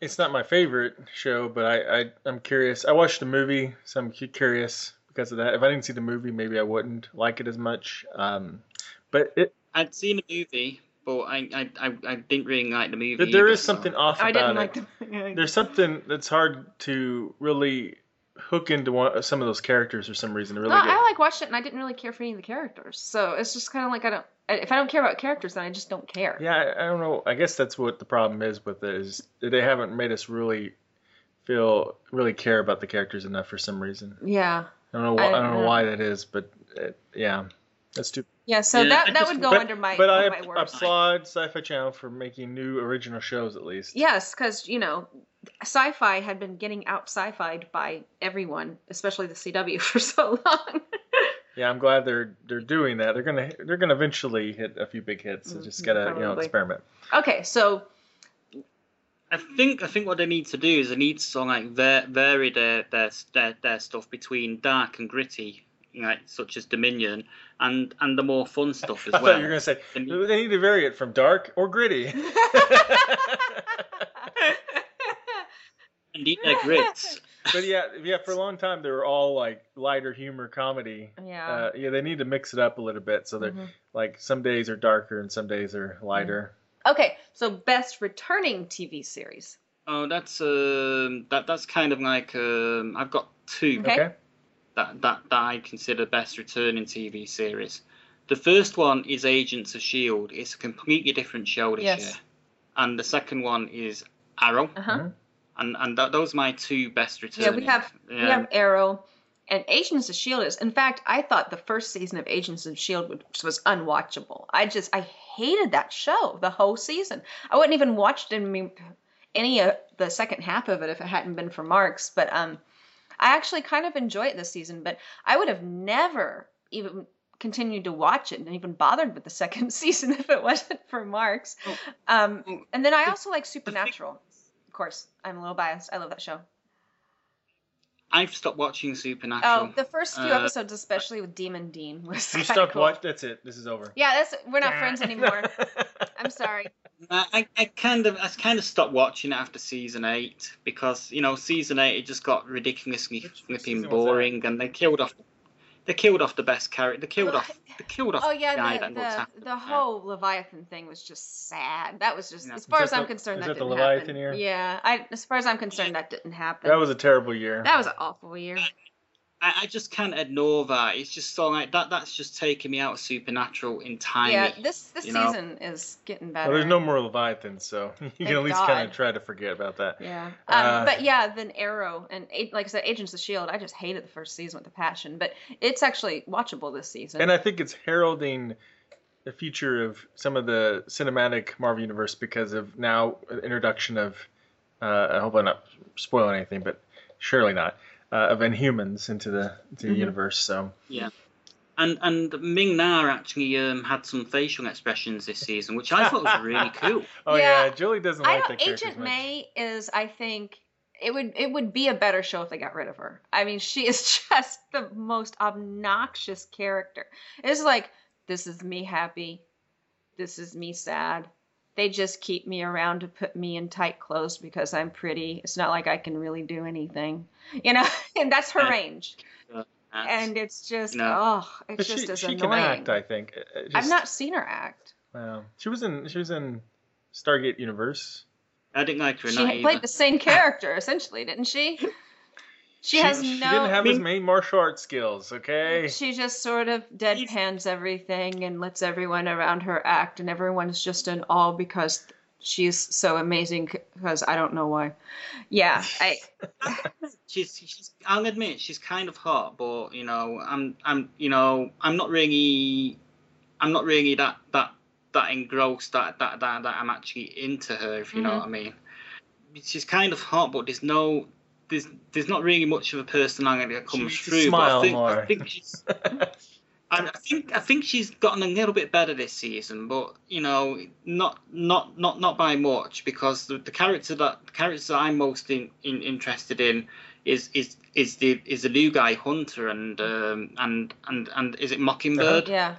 it's not my favorite show, but I, I I'm curious. I watched the movie, so I'm curious because of that. If I didn't see the movie, maybe I wouldn't like it as much. Um, but it I'd seen the movie, but I, I, I, I didn't really like the movie. but there either, is so- something off I about didn't like it. the. There's something that's hard to really hook into one, some of those characters for some reason. to Really no. I like watched it, and I didn't really care for any of the characters. So it's just kind of like I don't. If I don't care about characters, then I just don't care. Yeah, I, I don't know. I guess that's what the problem is with it is they haven't made us really feel really care about the characters enough for some reason. Yeah. I don't know. Why, I- I, don't know yeah. why that is, but it, yeah, that's too. Yeah. So Yeah, that that just- would go but, under my but I my worst. applaud Sci-Fi Channel for making new original shows at least. Yes, because you know, sci-fi had been getting out sci-fied by everyone, especially the CW, [LAUGHS] for so long. Yeah, I'm glad they're they're doing that. They're gonna they're gonna eventually hit a few big hits. So mm-hmm. just gotta you know experiment. okay, so I think I think what they need to do is they need to sort of like va- vary their, their their their stuff between dark and gritty. like such as Dominion, and and the more fun stuff as [LAUGHS] I well. thought you were gonna say The- they need to vary it from dark or gritty. [LAUGHS] Indeed, they're grits. [LAUGHS] but yeah, yeah, for a long time they were all like lighter humor comedy. Yeah. Uh, yeah, they need to mix it up a little bit so they're Mhm. like some days are darker and some days are lighter. Okay, so best returning TV series. Oh, that's um, that that's kind of like um, I've got two Okay. Okay. that, that that I consider best returning TV series. The first one is Agents of Shield. It's a completely different show this Yes. year, and the second one is Arrow, Uh huh. And and th- those are my two best returns. Yeah, we have we Um, have Arrow and Agents of Shield is. In fact, I thought the first season of Agents of Shield was, was unwatchable. I just I hated that show the whole season. I wouldn't even watched any any of the second half of it if it hadn't been for Marks. But um, I actually kind of enjoy it this season. But I would have never even continued to watch it and even bothered with the [LAUGHS] second season if it wasn't for Marks. Um, and then I also like Supernatural. Of course, I'm a little biased. I love that show. I've stopped watching Supernatural. Oh, the first few Uh, episodes, especially with Demon Dean, was You kinda stopped cool. watching. That's it. This is over. Yeah, that's we're not friends anymore. [LAUGHS] I'm sorry. I, I- I kind of I kind of stopped watching it after season eight because you know season eight it just got ridiculously Which- which flipping season was that? boring and they killed off they killed off the best character they killed off [LAUGHS] they killed off Oh the yeah, that the the, the that. whole Leviathan thing was just sad. That was just Yeah. as far that as I'm the- concerned, is that, that the didn't Leviathan happen. year? Yeah, I as far as I'm concerned, that didn't happen. That was a terrible year. that was an awful year. I, I just can't ignore that it's just so like that that's just taking me out of Supernatural entirely Yeah, this this you know? season is getting better. Well, there's no more Leviathan, so [LAUGHS] you can at least kind of try to forget about that. Yeah. Um, Uh, but yeah, then Arrow and like I said, Agents of Shield. I just hated the first season with a passion, but it's actually watchable this season. And I think it's heralding the future of some of the cinematic Marvel universe because of now the introduction of uh, I hope I'm not spoiling anything, but surely not uh, of Inhumans into the into the Mhm. universe. So yeah and and Ming Na actually um, had some facial expressions this season which I [LAUGHS] thought was really cool oh yeah, Yeah. Julie doesn't I like don't. that character. Agent. May is, I think, it would it would be a better show if they got rid of her. I mean, she is [LAUGHS] just the most obnoxious character. It's like this is me happy, this is me sad. They just keep me around to put me in tight clothes because I'm pretty. It's not like I can really do anything, [LAUGHS] you know. And that's her Yeah. range. That's- And it's just No. oh, it's But just she, as she annoying. can act, I think. It- it I've not seen her act. Wow. She was in she was in Stargate Universe. I didn't like her in She that either. played the same character essentially, didn't she? [LAUGHS] She, has no. She didn't have as many martial arts skills. Okay. She just sort of deadpans everything and lets everyone around her act, and everyone's just in awe because she's so amazing. Because I don't know why. Yeah, I [LAUGHS] she's she's I'll admit she's kind of hot, but you know I'm I'm you know I'm not really I'm not really that that that engrossed that that that, that I'm actually into her if you know Mhm. what I mean. She's kind of hot, but there's no there's there's not really much of a personality that comes She should through. smile but I think more. I think she's I I think I think she's gotten a little bit better this season, but you know, not not not not by much because the, the character that the character that I'm most in, in, interested in is is is the is the new guy Hunter and um, and and and is it Mockingbird? yeah.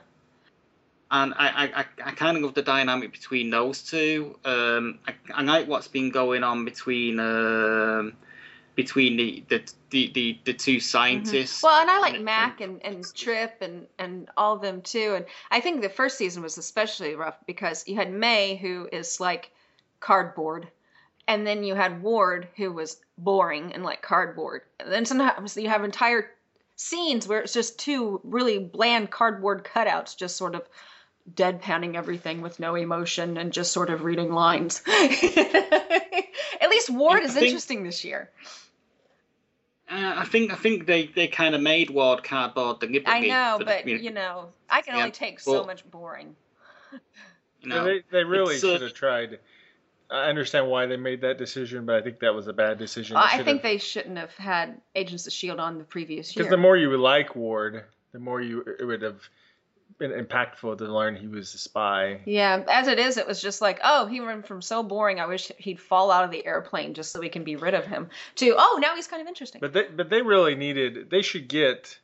And I, I, I, I kind of love the dynamic between those two. Um, I, I like what's been going on between um, between the, the, the, the, the two mm-hmm. scientists. Well, and I like And- Mac and, and Trip and, and all of them too. And I think the first season was especially rough because you had May, who is like cardboard, and then you had Ward, who was boring and like cardboard. And then sometimes you have entire scenes where it's just two really bland cardboard cutouts just sort of deadpanning everything with no emotion and just sort of reading lines. [LAUGHS] At least Ward is think- interesting this year. Uh, I think I think they, they kind of made Ward cardboard the. I know, for the but you know, I can Yeah, only take so well- much boring. you know. they they really uh, should have tried. I understand why they made that decision, but I think that was a bad decision. Well, I think they shouldn't have had Agents of Shield on the previous year. because the more you like Ward, the more you it would have been impactful to learn he was a spy. yeah, as it is, it was just like, oh, he went from so boring. I wish he'd fall out of the airplane just so we can be rid of him. To oh, now he's kind of interesting. But they but they really needed. They should get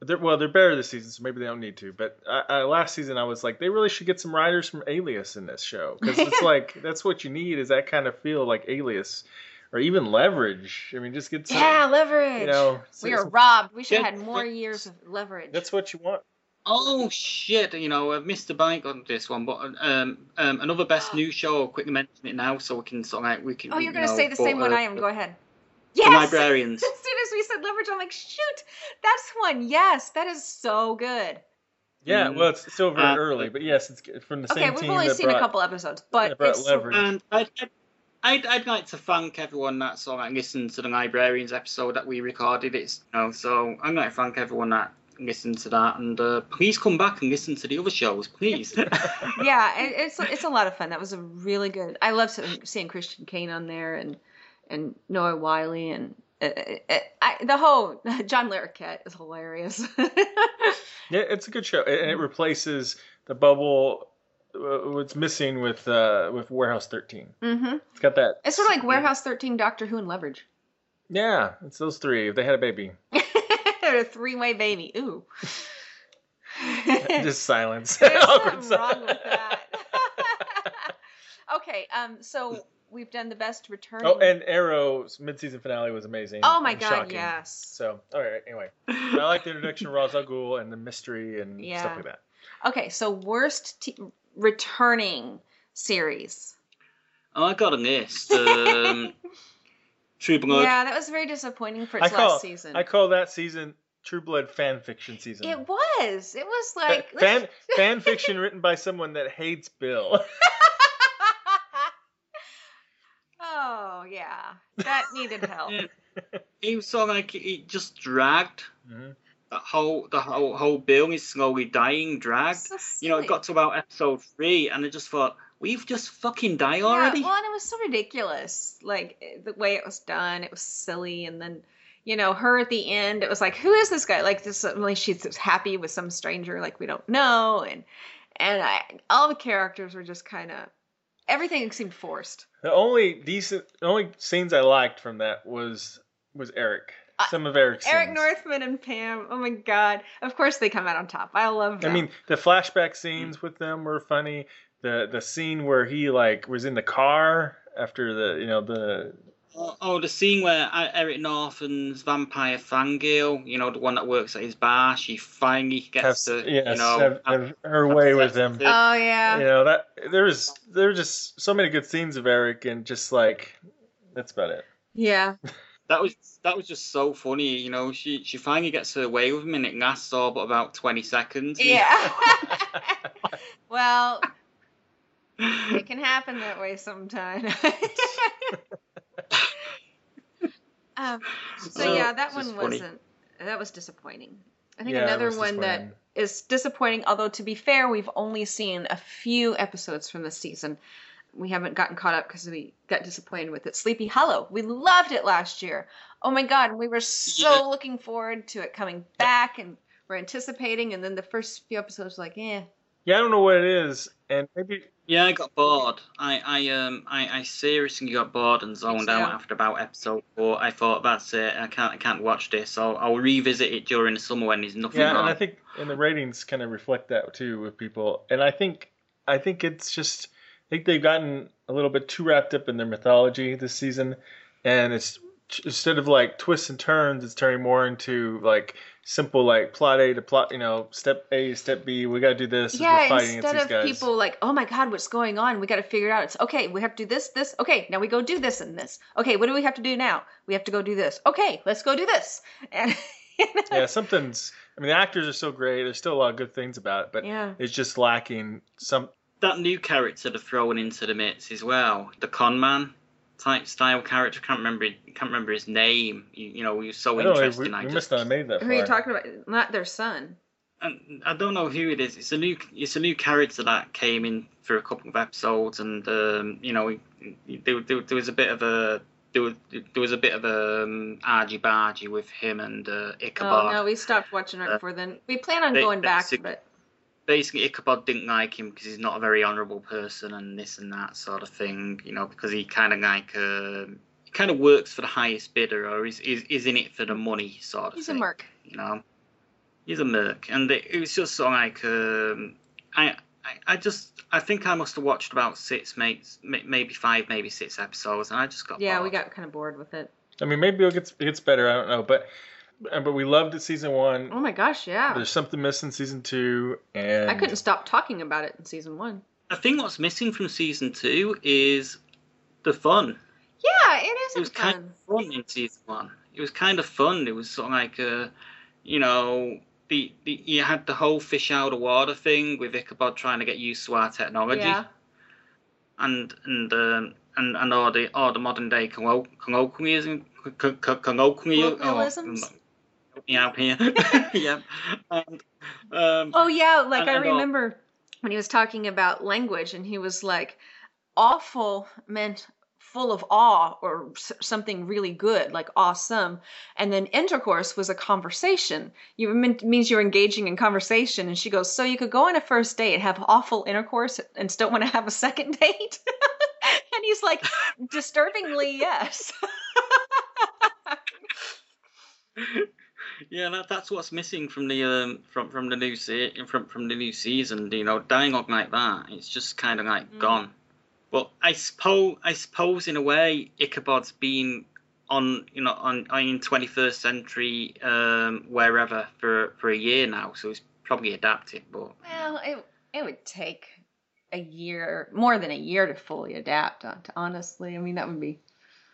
They're, well, they're better this season, so maybe they don't need to. But I, I, last season, I was like, they really should get some writers from Alias in this show because it's [LAUGHS] like that's what you need is that kind of feel like Alias, or even Leverage. I mean, just get some. Yeah, leverage. You know, we are robbed. We should Yeah, have had more yeah. years of leverage. That's what you want. Oh shit! You know, I've missed the bike on this one, but um, um, another best new show. I'll quickly mention it now, so we can sort of like we can. oh, you're you gonna know, say the but, same one uh, I am. Go ahead. The Yes. librarians. [LAUGHS] As soon as we said leverage, I'm like, shoot, that's one. Yes, that is so good. Yeah, Mm. well, it's still very Uh, early, but yes, it's from the same Okay, same we've team only that seen brought, a couple episodes, but it's Leverage. And I'd, I'd- I'd, I'd like to thank everyone that sort of listened to the librarians episode that we recorded. It's you know, so I'm going to thank everyone that listened to that, and uh, please come back and listen to the other shows, please. [LAUGHS] yeah, it, it's it's a lot of fun. That was a really good. I love seeing- seeing Christian Kane on there and and Noah Wyle and uh, uh, I, the whole [LAUGHS] John Larroquette is hilarious. [LAUGHS] Yeah, it's a good show, and it replaces the bubble. Uh, what's missing with uh, with Warehouse 13? hmm It's got that. It's sort of like Warehouse 13, Doctor Who, and Leverage. Yeah, it's those three. If they had a baby, a three way baby. Ooh. [LAUGHS] just silence. There's [LAUGHS] something wrong with that. [LAUGHS] okay, um, so we've done the best return. Oh, and Arrow's mid-season finale was amazing. Oh my god, shocking. yes. So, all right. Anyway, I like the introduction of Ra's al Ghul and the mystery and Yeah. stuff like that. Okay, so worst t- returning series. oh, I got a list. Um, True Blood. Yeah, that was very disappointing for I its call last season. I call that season True Blood fan fiction season. it was. It was Fa- like fan [LAUGHS] fan fiction written by someone that hates Bill. [LAUGHS] oh yeah, that needed help. Yeah. It was sort of like it just dragged. Mhm. The whole the whole whole bill is slowly dying, dragged. So You know, it got to about episode three, and I just thought, we've just fucking died Yeah, already. well, and it was so ridiculous. Like the way it was done, it was silly. And then, you know, her at the end, it was like, who is this guy? Like, this suddenly she's happy with some stranger, like we don't know. And and I, all the characters were just kind of everything seemed forced. The only decent, the only scenes I liked from that was was Eric. Uh, Some of Eric's Eric scenes. Northman and Pam. Oh my god! Of course they come out on top. I love Them. I mean, the flashback scenes with them were funny. The the scene where he like was in the car after the you know the Oh, oh, the scene where Eric Northman's vampire fangirl, you know, the one that works at his bar, she finally gets have, to, yes you know, have, have her way with him. oh yeah. You know that there's there's just so many good scenes of Eric and just like that's about it. Yeah. [LAUGHS] that was that was just so funny, you know. She she finally gets her way with him, and it lasts all but about twenty seconds. Yeah. [LAUGHS] [LAUGHS] well, it can happen that way sometimes. [LAUGHS] um, so So, yeah, that one wasn't. That was disappointing. I think Yeah, another one that is disappointing. Although to be fair, we've only seen a few episodes from this season. We haven't gotten caught up because we got disappointed with it. Sleepy Hollow. We loved it last year. Oh my god, we were so Yeah. looking forward to it coming back, and we're anticipating. And then the first few episodes, were like, eh. Yeah, I don't know what it is, and maybe Yeah, I got bored. I, I um I, I seriously got bored and zoned out after about episode four. I thought that's it. I can't I can't watch this. I'll I'll revisit it during the summer when there's nothing yeah, on. and I think and the ratings kind of reflect that too with people. And I think I think it's just I think they've gotten a little bit too wrapped up in their mythology this season, and it's instead of like twists and turns, it's turning more into like simple like plot A to plot, you know, step A, step B. We got to do this. as we're Yeah, fighting instead against of guys. people like, oh my god, what's going on? We got to figure it out. It's okay. We have to do this, this. Okay, now we go do this and this. Okay, what do we have to do now? We have to go do this. Okay, let's go do this. [LAUGHS] And yeah, something's. I mean, the actors are so great. There's still a lot of good things about it, but Yeah. it's just lacking some. that new character they're throwing into the mix as well, the con man type style character. Can't remember can't remember his name. You, you know, he was so I don't know. interesting. We, I we just, must not have made that who are you talking about? Not their son. and I don't know who it is. It's a new it's a new character that came in for a couple of episodes, and um, you know, there, there, there was a bit of a there was there was a bit of a um, argy bargy with him and uh, Ichabod. Oh no, we stopped watching right Uh, before then. We plan on they- going back, basic- but basically Ichabod didn't like him because he's not a very honourable person and this and that sort of thing, you know, because he kind of like um he kind of works for the highest bidder or is, is is in it for the money sort of thing. he's a merc. you know. he's a merc, and it, it was just sort of like um, I, I I just I think I must have watched about six, mates, maybe five, maybe six episodes, and I just got Yeah, bored. we got kind of bored with it. I mean, maybe it gets it gets better. I don't know, but but we loved it season one. Oh my gosh, yeah. There's something missing season two, and I couldn't stop talking about it in season one. I think what's missing from season two is the fun. Yeah, it It isn't was kind of fun in season one. It was kind of fun. It was sort of like uh, you know. The, the, you had the whole fish out of water thing with Ichabod trying to get used to our technology. Yeah. and and um, and and all the all the modern day collo- colloquialism co- co- colloquial Colloquialisms? Me out here yeah. [LAUGHS] [LAUGHS] And um Oh yeah, like And- I and all- remember when he was talking about language and he was like awful meant full of awe or something really good like awesome. And then intercourse was a conversation. You meant means you're engaging in conversation. And she goes so you could go on a first date have awful intercourse and still want to have a second [LAUGHS] date? And he's like disturbingly yes yeah that, that's what's missing from the um from from the new se- from from the new season you know dialogue like that it's just kind of like Mm. gone but I suppose I suppose in a way Ichabod's been on you know on, on in 21st century um wherever for for a year now so he's probably adapted but Well, it it would take a year, more than a year, to fully adapt. uh, To honestly, I mean that would be.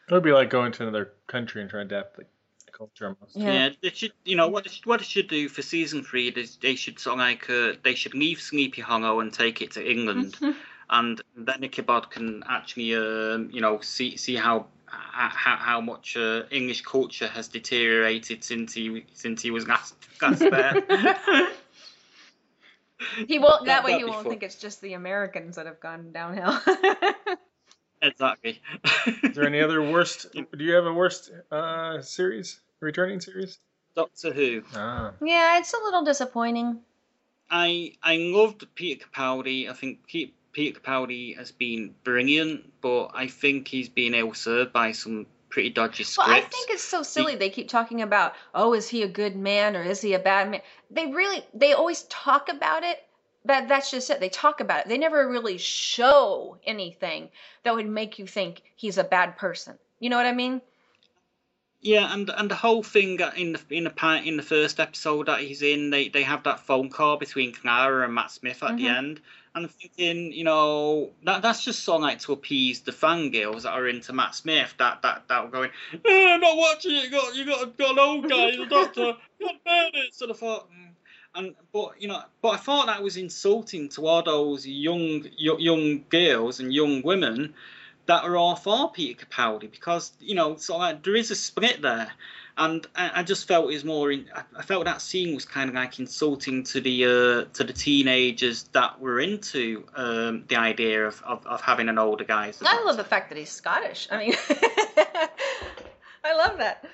it would be like going to another country and trying to adapt the culture almost. Yeah. Yeah, they should. You know what? They should, what they should do for season three is they should sort of like uh, they should leave Sleepy Hollow and take it to England, [LAUGHS] and then Ichabod can actually, um, you know, see see how how, how much uh, English culture has deteriorated since he since he was last last [LAUGHS] there. He won't. That- That way, he won't fun. think it's just the Americans that have gone downhill. [LAUGHS] exactly. Is there any other worst? [LAUGHS] Do you have a worst uh, series, returning series? Doctor Who? Ah, yeah, it's a little disappointing. I I loved Peter Capaldi. I think Pe- Peter Capaldi has been brilliant, but I think he's been ill-served by some pretty dodgy scripts. Well, I think it's so silly. They keep talking about, oh, is he a good man or is he a bad man? They really, they always talk about it. That that's just it. They talk about it. They never really show anything that would make you think he's a bad person. You know what I mean? Yeah, and and the whole thing in the in the in the first episode that he's in, they they have that phone call between Clara and Matt Smith at the Mhm. end, and I'm thinking, you know, that that's just so like to appease the fangirls that are into Matt Smith. That that that were going, eh, I'm not watching it. You got you got got an old guy, the doctor, you got it. Sort of thought. mm. And but you know, but I thought that was insulting to all those young young, girls and young women that are all for Peter Capaldi because you know, of like there is a split there, and I, I just felt it was more. In, I, felt that scene was kind of like insulting to the uh, to the teenagers that were into um, the idea of, of, of having an older guy. I love the fact that he's Scottish. I mean, [LAUGHS] I love that.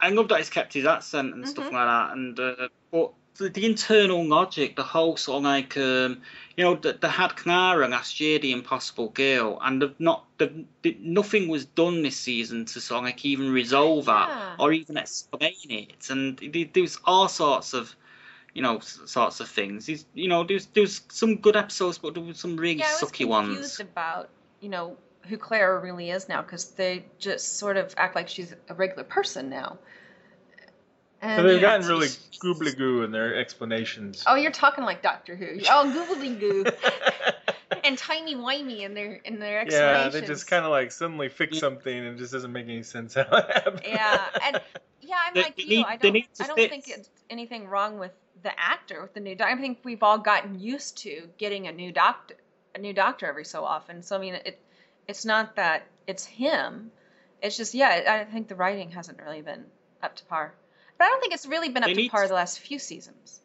I love that he's kept his accent and stuff Mhm. like that. And uh, but the, the internal logic, the whole sort of like, um, you know, they, they had Clara last year, the Impossible Girl, and they've not, they've, they, nothing was done this season to sort of like even resolve Yeah. that or even explain it. And there- there was all sorts of. You know, sorts of things. There's, you know, there's there's some good episodes, but there was some really Yeah, I was confused ones. about you know who Clara really is now because they just sort of act like she's a regular person now. So they've gotten really it's- goobly goo in their explanations. oh, you're talking like Doctor Who. Oh, googly goo [LAUGHS] and timey wimey in their in their explanations. yeah, they just kind of like suddenly fix Yeah. something and it just doesn't make any sense how it happened. yeah, and yeah, I'm They- like they you. need- I don't. I don't fix- think it's anything wrong with the actor with the new doctor. I think we've all gotten used to getting a new doctor, a new doctor every so often. So I mean, it it's not that it's him. It's just yeah. I think the writing hasn't really been up to par. But I don't think it's really been up They to par the last few seasons.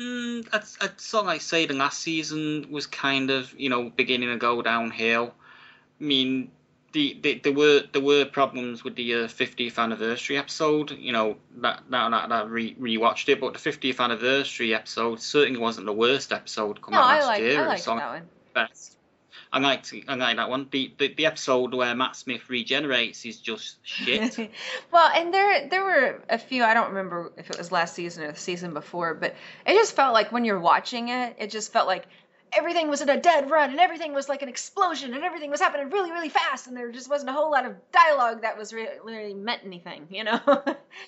Mm, I'd, I'd sort of like say the last season was kind of you know beginning to go downhill. I mean, the, the there were there were problems with the uh, 50th anniversary episode. You know that that that, that re rewatched it, but the 50th anniversary episode certainly wasn't the worst episode come No, out I last like year. I liked that one. best. I like to, I like that one. The, the the episode where Matt Smith regenerates is just shit. [LAUGHS] well, and there there were a few. I don't remember if it was last season or the season before, but it just felt like when you're watching it, it just felt like everything was in a dead run and everything was like an explosion and everything was happening really really fast and there just wasn't a whole lot of dialogue that was really, really meant anything you know [LAUGHS]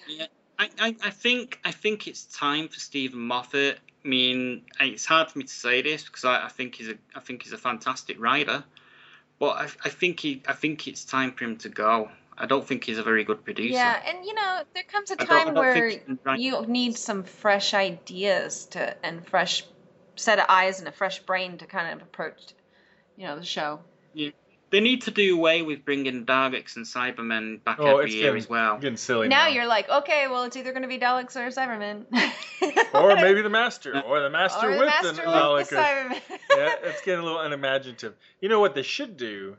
yeah I, I, I think I think it's time for Steven Moffat. I mean, it's hard for me to say this because I, I think he's a I think he's a fantastic writer, but I, I think he I think it's time for him to go. I don't think he's a very good producer. Yeah, and you know, there comes a time where you need some fresh ideas to and fresh set of eyes and a fresh brain to kind of approach, you know, the show. Yeah. They need to do away with bringing Daleks and Cybermen back oh, every year getting, as well. Getting silly now. Now you're like, okay, well, it's either going to be Daleks or Cybermen. [LAUGHS] or maybe the Master, or the Master or with the, the Dalek. The Cybermen. [LAUGHS] yeah, it's getting a little unimaginative. You know what they should do?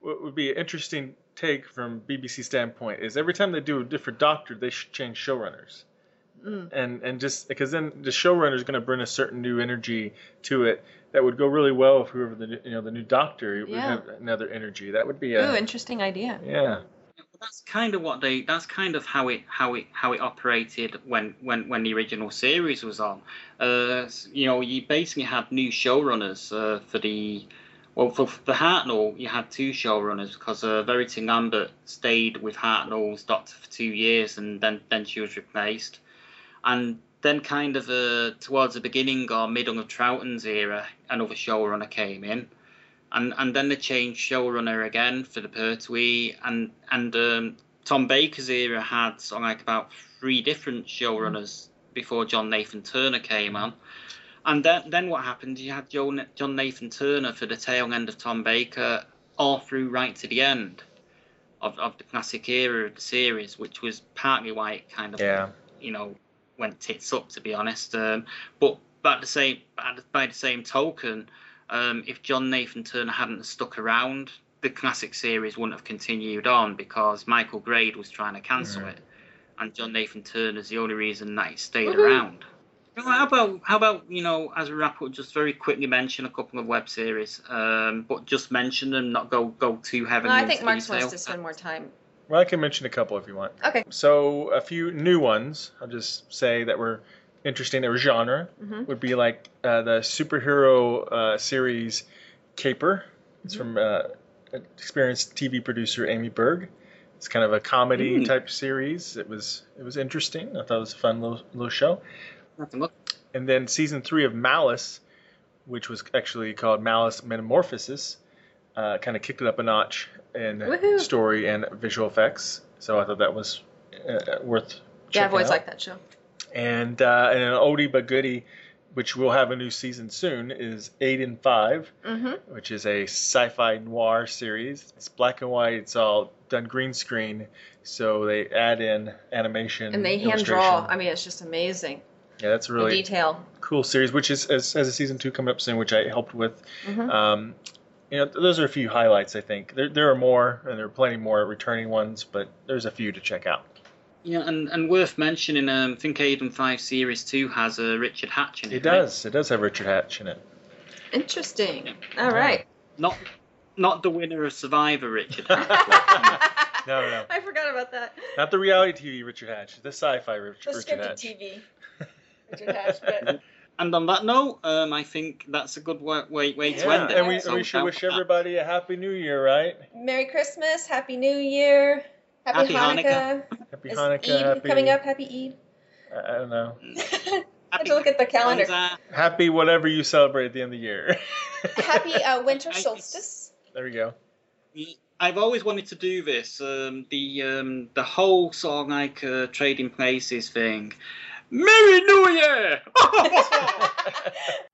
What would be an interesting take from BBC standpoint is every time they do a different Doctor, they should change showrunners. Mm. And and just because then the showrunner is going to bring a certain new energy to it that would go really well if whoever the you know the new doctor yeah. would have another energy. That would be a Ooh, interesting idea. Yeah. That's kind of what they. That's kind of how it how it how it operated when when when the original series was on. Uh, you know, you basically had new showrunners uh, for the. Well, for the Hartnell, you had two showrunners because uh, Verity Lambert stayed with Hartnell's Doctor for two years, and then then she was replaced and then kind of uh, towards the beginning or middle of Troughton's era, another showrunner came in, and and then they changed showrunner again for the Pertwee, and and um, Tom Baker's era had like about three different showrunners before John Nathan Turner came on. And then, then what happened? You had John, John Nathan Turner for the tail end of Tom Baker, all through right to the end of, of the classic era of the series, which was partly why it kind of, yeah. you know, went tits up to be honest. Um, but by the same by the same token, um, if John Nathan Turner hadn't stuck around, the classic series wouldn't have continued on because Michael Grade was trying to cancel it, and John Nathan Turner's the only reason that he stayed Woo-hoo. around. How about how about you know as a wrap up, just very quickly mention a couple of web series, um, but just mention them, not go go too heavily. No, I think Mark wants to spend more time well, I can mention a couple if you want. Okay. So a few new ones. I'll just say that were interesting. That were genre mm-hmm. would be like uh, the superhero uh, series Caper. It's mm-hmm. from uh, experienced TV producer Amy Berg. It's kind of a comedy mm. type series. It was it was interesting. I thought it was a fun little, little show. And then season three of Malice, which was actually called Malice Metamorphosis, uh, kind of kicked it up a notch in Woo-hoo. story and visual effects. So I thought that was uh, worth. Yeah, I've always out. liked that show. And uh, and an oldie but goodie, which will have a new season soon, is Aidan 5 mm-hmm. which is a sci-fi noir series. It's black and white. It's all done green screen, so they add in animation and they hand draw. I mean, it's just amazing. Yeah, that's really the detail. cool series, which is as, as a season two coming up soon, which I helped with. Mm-hmm. Um, you know, those are a few highlights. I think there there are more, and there are plenty more returning ones, but there's a few to check out. Yeah, and, and worth mentioning, um, I think Aidan Five Series Two has a uh, Richard Hatch in it. It does. Right? It does have Richard Hatch in it. Interesting. Yeah. All right. Not not the winner of Survivor, Richard [LAUGHS] Hatch. no, no. [LAUGHS] I forgot about that. Not the reality TV Richard Hatch. The sci-fi Richard, the Richard Hatch. TV. [LAUGHS] Richard Hatch, but. And on that note, um, I think that's a good way, way, way yeah, to end it. And we, so we should wish everybody a happy New Year, right? Merry Christmas, Happy New Year, Happy, happy Hanukkah. Hanukkah. Happy Is Hanukkah. Eid happy... coming up? Happy Eid. I, I don't know. I have to look at the calendar. Happy whatever you celebrate at the end of the year. [LAUGHS] happy uh, winter solstice. There we go. I've always wanted to do this. Um, the um, the whole sort of like uh, trading places thing. Merry New Year! [LAUGHS] [LAUGHS]